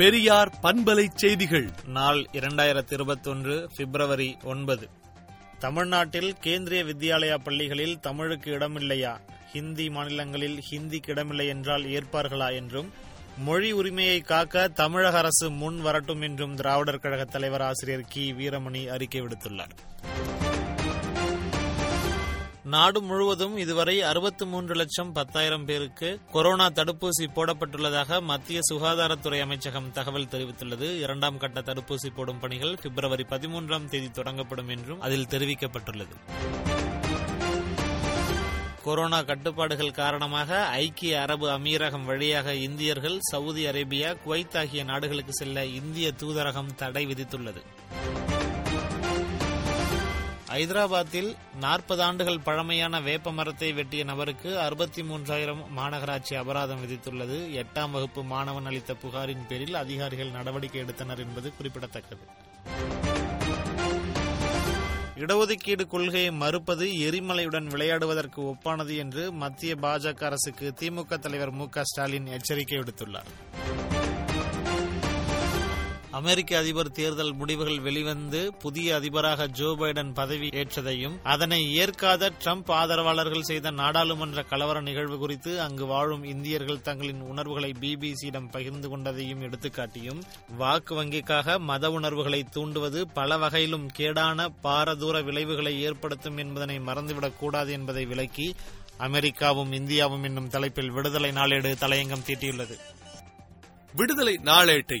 பெரியார் பண்பலை செய்திகள். நாள் இரண்டாயிரத்தி இருபத்தொன்று பிப்ரவரி ஒன்பது. தமிழ்நாட்டில் கேந்திரிய வித்யாலயா பள்ளிகளில் தமிழுக்கு இடமில்லையா? ஹிந்தி மாநிலங்களில் ஹிந்திக்கு இடமில்லை என்றால் ஏற்பார்களா என்றும் மொழி உரிமையை காக்க தமிழக அரசு முன் வரட்டும் என்றும் திராவிடர் கழக தலைவர் ஆசிரியர் கி. வீரமணி அறிக்கை விடுத்துள்ளார். நாடு முழுவதும் இதுவரை அறுபத்தி மூன்று லட்சம் பத்தாயிரம் பேருக்கு கொரோனா தடுப்பூசி போடப்பட்டுள்ளதாக மத்திய சுகாதாரத்துறை அமைச்சகம் தகவல் தெரிவித்துள்ளது. இரண்டாம் கட்ட தடுப்பூசி போடும் பணிகள் பிப்ரவரி பதிமூன்றாம் தேதி தொடங்கப்படும் என்றும் அதில் தெரிவிக்கப்பட்டுள்ளது. கொரோனா கட்டுப்பாடுகள் காரணமாக ஐக்கிய அரபு அமீரகம் வழியாக இந்தியர்கள் சவுதி அரேபியா குவைத் ஆகிய நாடுகளுக்கு செல்ல இந்திய தூதரகம் தடை விதித்துள்ளது. ஐதராபாத்தில் நாற்பது ஆண்டுகள் பழமையான வேப்ப மரத்தை வெட்டிய நபருக்கு அறுபத்தி மூன்றாயிரம் மாநகராட்சி அபராதம் விதித்துள்ளது. எட்டாம் வகுப்பு மாணவன் அளித்த புகாரின் பேரில் அதிகாரிகள் நடவடிக்கை எடுத்தனர் என்பது குறிப்பிடத்தக்கது. இடஒதுக்கீடு கொள்கையை மறுப்பது எரிமலையுடன் விளையாடுவதற்கு ஒப்பானது என்று மத்திய பாஜக அரசுக்கு திமுக தலைவர் மு ஸ்டாலின் எச்சரிக்கை விடுத்துள்ளார். அமெரிக்க அதிபர் தேர்தல் முடிவுகள் வெளிவந்து புதிய அதிபராக ஜோ பைடன் பதவி ஏற்றதையும் அதனை ஏற்காத ட்ரம்ப் ஆதரவாளர்கள் செய்த நாடாளுமன்ற கலவர நிகழ்வு குறித்து அங்கு வாழும் இந்தியர்கள் தங்களின் உணர்வுகளை பிபிசியிடம் பகிர்ந்து கொண்டதையும் எடுத்துக்காட்டியும் வாக்கு வங்கிக்காக மத உணர்வுகளை தூண்டுவது பல வகையிலும் கேடான பாரதூர விளைவுகளை ஏற்படுத்தும் என்பதனை மறந்துவிடக் கூடாது என்பதை விளக்கி அமெரிக்காவும் இந்தியாவும் என்னும் தலைப்பில் விடுதலை நாளேடு தலையங்கம் தீட்டியுள்ளது. விடுதலை நாளேட்டை